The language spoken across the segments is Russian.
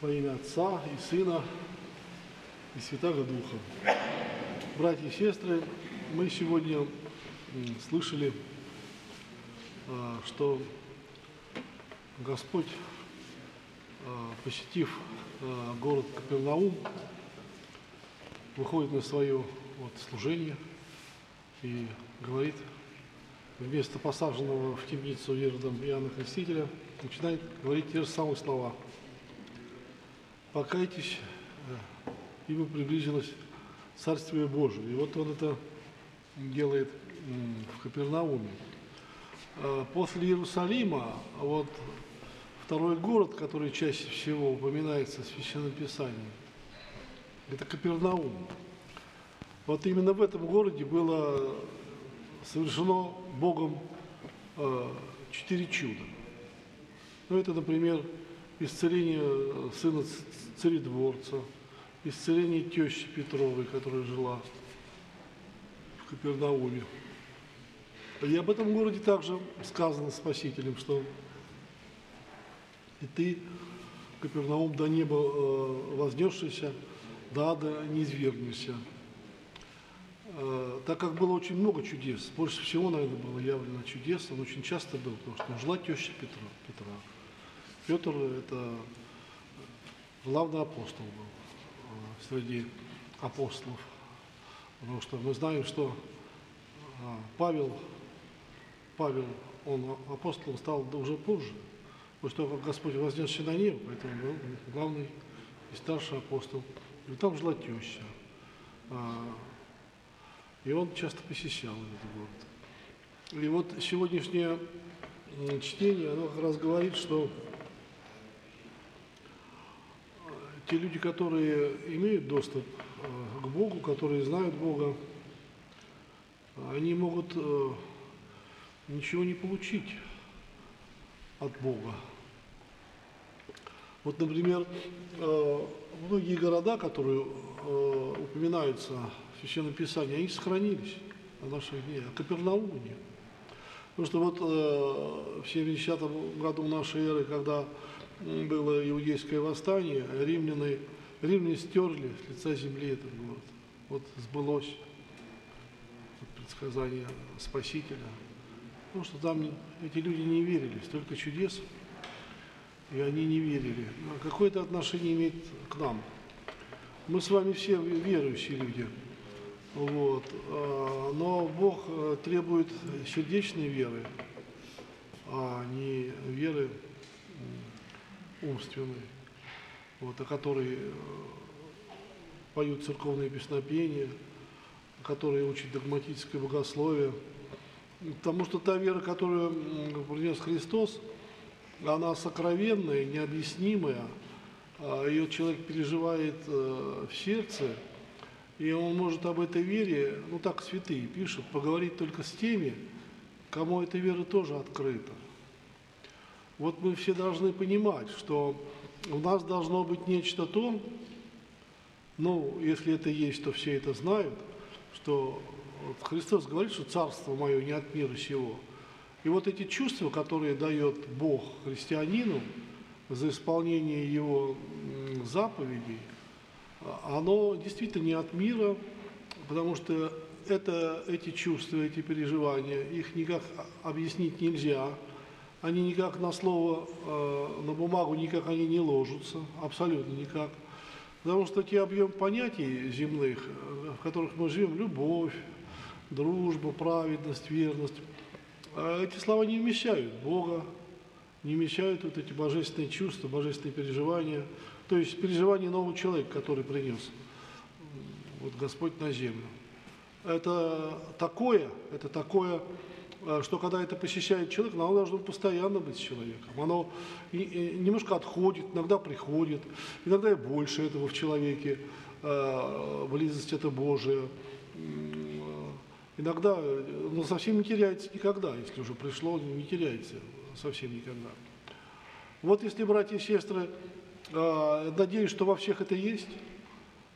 Во имя Отца и Сына и Святого Духа. Братья и сестры, мы сегодня слышали, а, что Господь, а, посетив а, город Капернаум, выходит на свое вот, служение и говорит, вместо посаженного в темницу Иродом Иоанна Крестителя, начинает говорить те же самые слова. «Покайтесь, ибо приблизилось Царствие Божие». И вот он это делает в Капернауме. А после Иерусалима, вот второй город, который чаще всего упоминается в Священном Писании, это Капернаум. Вот именно в этом городе было совершено Богом э, четыре чуда. Ну, это, например, исцеление сына царедворца, исцеление тещи Петровой, которая жила в Капернауме. И об этом городе также сказано Спасителем, что и ты, Капернаум, до неба э, вознесшийся, до ада не извергнешься. Э, так как было очень много чудес, больше всего, наверное, было явлено чудес, он очень часто был, потому что жила теща Петра. Петра. Петр – это главный апостол был э, среди апостолов, потому что мы знаем, что э, Павел, Павел, он апостолом стал уже позже, после того, как Господь вознесся на небо, поэтому был главный и старший апостол. И там жила теща. И он часто посещал этот город. И вот сегодняшнее чтение, оно как раз говорит, что э, те люди, которые имеют доступ э, к Богу, которые знают Бога, они могут э, ничего не получить от Бога. Вот, например, многие города, которые упоминаются Священном Писании, они сохранились на наших днях, а Капернаум нет. Потому что вот э, в 70 году нашей эры, когда было иудейское восстание, римляне, римляне стерли с лица земли этот город. Вот сбылось предсказание Спасителя. Потому что там эти люди не верили, столько чудес, и они не верили. А какое-то отношение имеет к нам. Мы с вами все верующие люди. Вот. А, но Бог э, требует сердечной веры, а не веры умственной, вот, о которой э, поют церковные песнопения, которые учат догматическое богословие. Потому что та вера, которую принес Христос, она сокровенная, необъяснимая, а ее человек переживает э, в сердце – и он может об этой вере, ну так святые пишут, поговорить только с теми, кому эта вера тоже открыта. Вот мы все должны понимать, что у нас должно быть нечто то, ну, если это есть, то все это знают, что Христос говорит, что царство мое не от мира сего. И вот эти чувства, которые дает Бог христианину за исполнение его заповедей – оно действительно не от мира, потому что это, эти чувства, эти переживания, их никак объяснить нельзя. Они никак на слово, э, на бумагу никак они не ложатся, абсолютно никак. Потому что те объем понятий земных, э, в которых мы живем, любовь, дружба, праведность, верность, э, эти слова не вмещают Бога, не вмещают вот эти божественные чувства, божественные переживания – то есть переживание нового человека, который принес вот Господь на землю. Это такое, это такое, что когда это посещает человек, оно должно постоянно быть с человеком. Оно немножко отходит, иногда приходит, иногда и больше этого в человеке, э, близость это Божия. Э, иногда, но совсем не теряется никогда, если уже пришло, не теряется совсем никогда. Вот если, братья и сестры, надеюсь, что во всех это есть.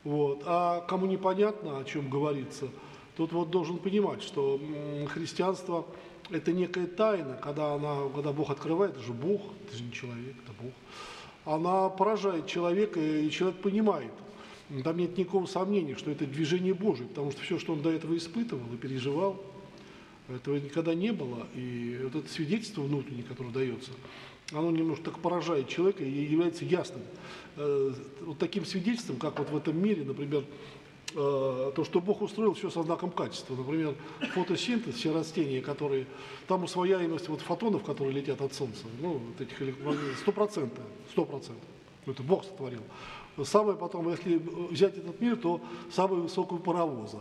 Вот. А кому непонятно, о чем говорится, тот вот должен понимать, что христианство – это некая тайна, когда, она, когда Бог открывает, это же Бог, это же не человек, это Бог. она поражает человека, и человек понимает. Там нет никакого сомнения, что это движение Божие, потому что все, что он до этого испытывал и переживал, этого никогда не было. И вот это свидетельство внутреннее, которое дается, оно немножко так поражает человека и является ясным. Э, вот таким свидетельством, как вот в этом мире, например, то, что Бог устроил все со знаком качества. Например, фотосинтез, все растения, которые... Там усвояемость вот фотонов, которые летят от Солнца, ну, вот этих электромагнитных, стопроцентная, сто процентов. Это Бог сотворил. Самое потом, если взять этот мир, то самую высокую паровоза.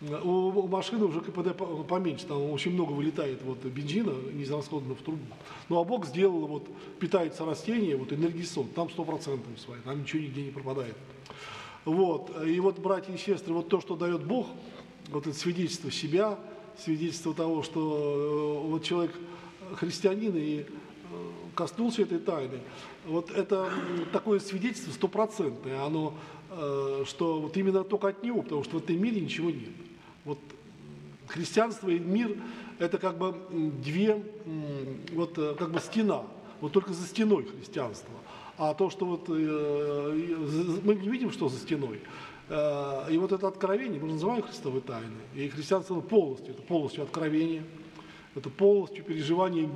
У машины уже КПД поменьше, там очень много вылетает вот бензина, неизрасходного в трубу. Ну а Бог сделал, вот питается растение, вот энергисон, там 100% свои, там ничего нигде не пропадает. Вот, и вот, братья и сестры, вот то, что дает Бог, вот это свидетельство себя, свидетельство того, что э, вот человек христианин и э, коснулся этой тайны, вот это такое свидетельство стопроцентное, оно, э, что вот именно только от него, потому что в этом мире ничего нет. Вот христианство и мир – это как бы две, вот как бы стена, вот только за стеной христианство. А то, что вот э, мы не видим, что за стеной, э, и вот это откровение, мы называем христовой тайной, и христианство полностью, это полностью откровение, это полностью переживание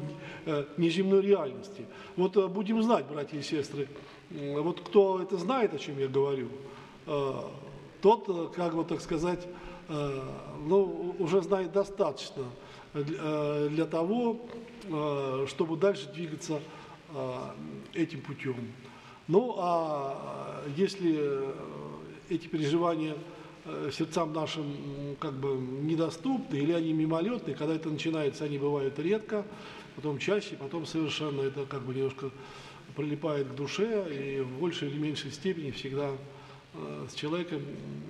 неземной реальности. Вот будем знать, братья и сестры, вот кто это знает, о чем я говорю, тот, как бы так сказать, Э, ну, уже знает достаточно э, для того, э, чтобы дальше двигаться этим путем. Ну, а если эти переживания сердцам нашим как бы недоступны или они мимолетные, когда это начинается, они бывают редко, потом чаще, потом совершенно это как бы немножко прилипает к душе и в большей или меньшей степени всегда с человеком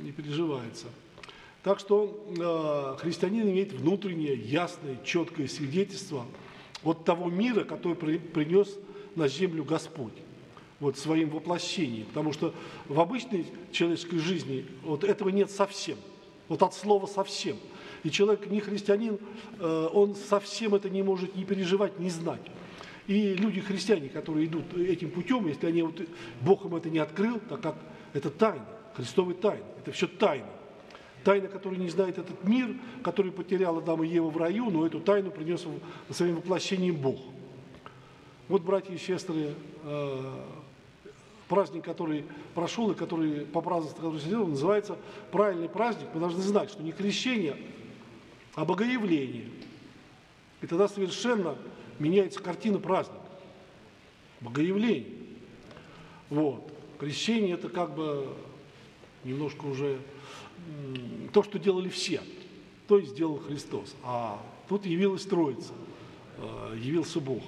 не переживается. Так что э, христианин имеет внутреннее, ясное, четкое свидетельство от того мира, который при, принес на землю Господь вот своим воплощением. Потому что в обычной человеческой жизни вот этого нет совсем. Вот от слова совсем. И человек не христианин, э, он совсем это не может не переживать, не знать. И люди христиане, которые идут этим путем, если они вот, Бог им это не открыл, так как это тайна, Христовый тайна, это все тайна. Тайна, которую не знает этот мир, который потерял Адам и Ева в раю, но эту тайну принес своим воплощением Бог. Вот, братья и сестры, э, праздник, который прошел и который по празднеству, который сидел, называется правильный праздник. Мы должны знать, что не крещение, а богоявление. И тогда совершенно меняется картина праздника. Богоявление. Вот. Крещение это как бы немножко уже то, что делали все, то и сделал Христос. А тут явилась Троица, э, явился Бог.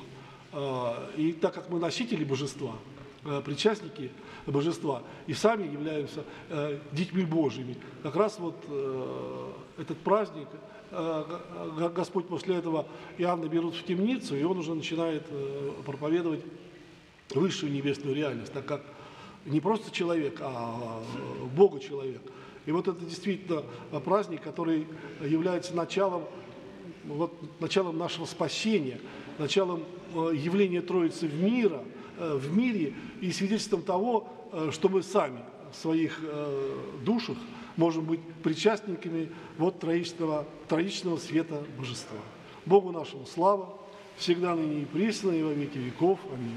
Э, и так как мы носители божества, э, причастники божества, и сами являемся детьми Божьими, как раз вот этот праздник Господь после этого Иоанна берут в темницу, и он уже начинает проповедовать высшую небесную реальность, так как не просто человек, а Бога человек – и вот это действительно праздник, который является началом, вот, началом нашего спасения, началом э, явления Троицы в, мира, э, в мире и свидетельством того, э, что мы сами в своих душах можем быть причастниками вот троичного, троичного света Божества. Богу нашему слава, всегда ныне и присно, и во веки веков. Аминь.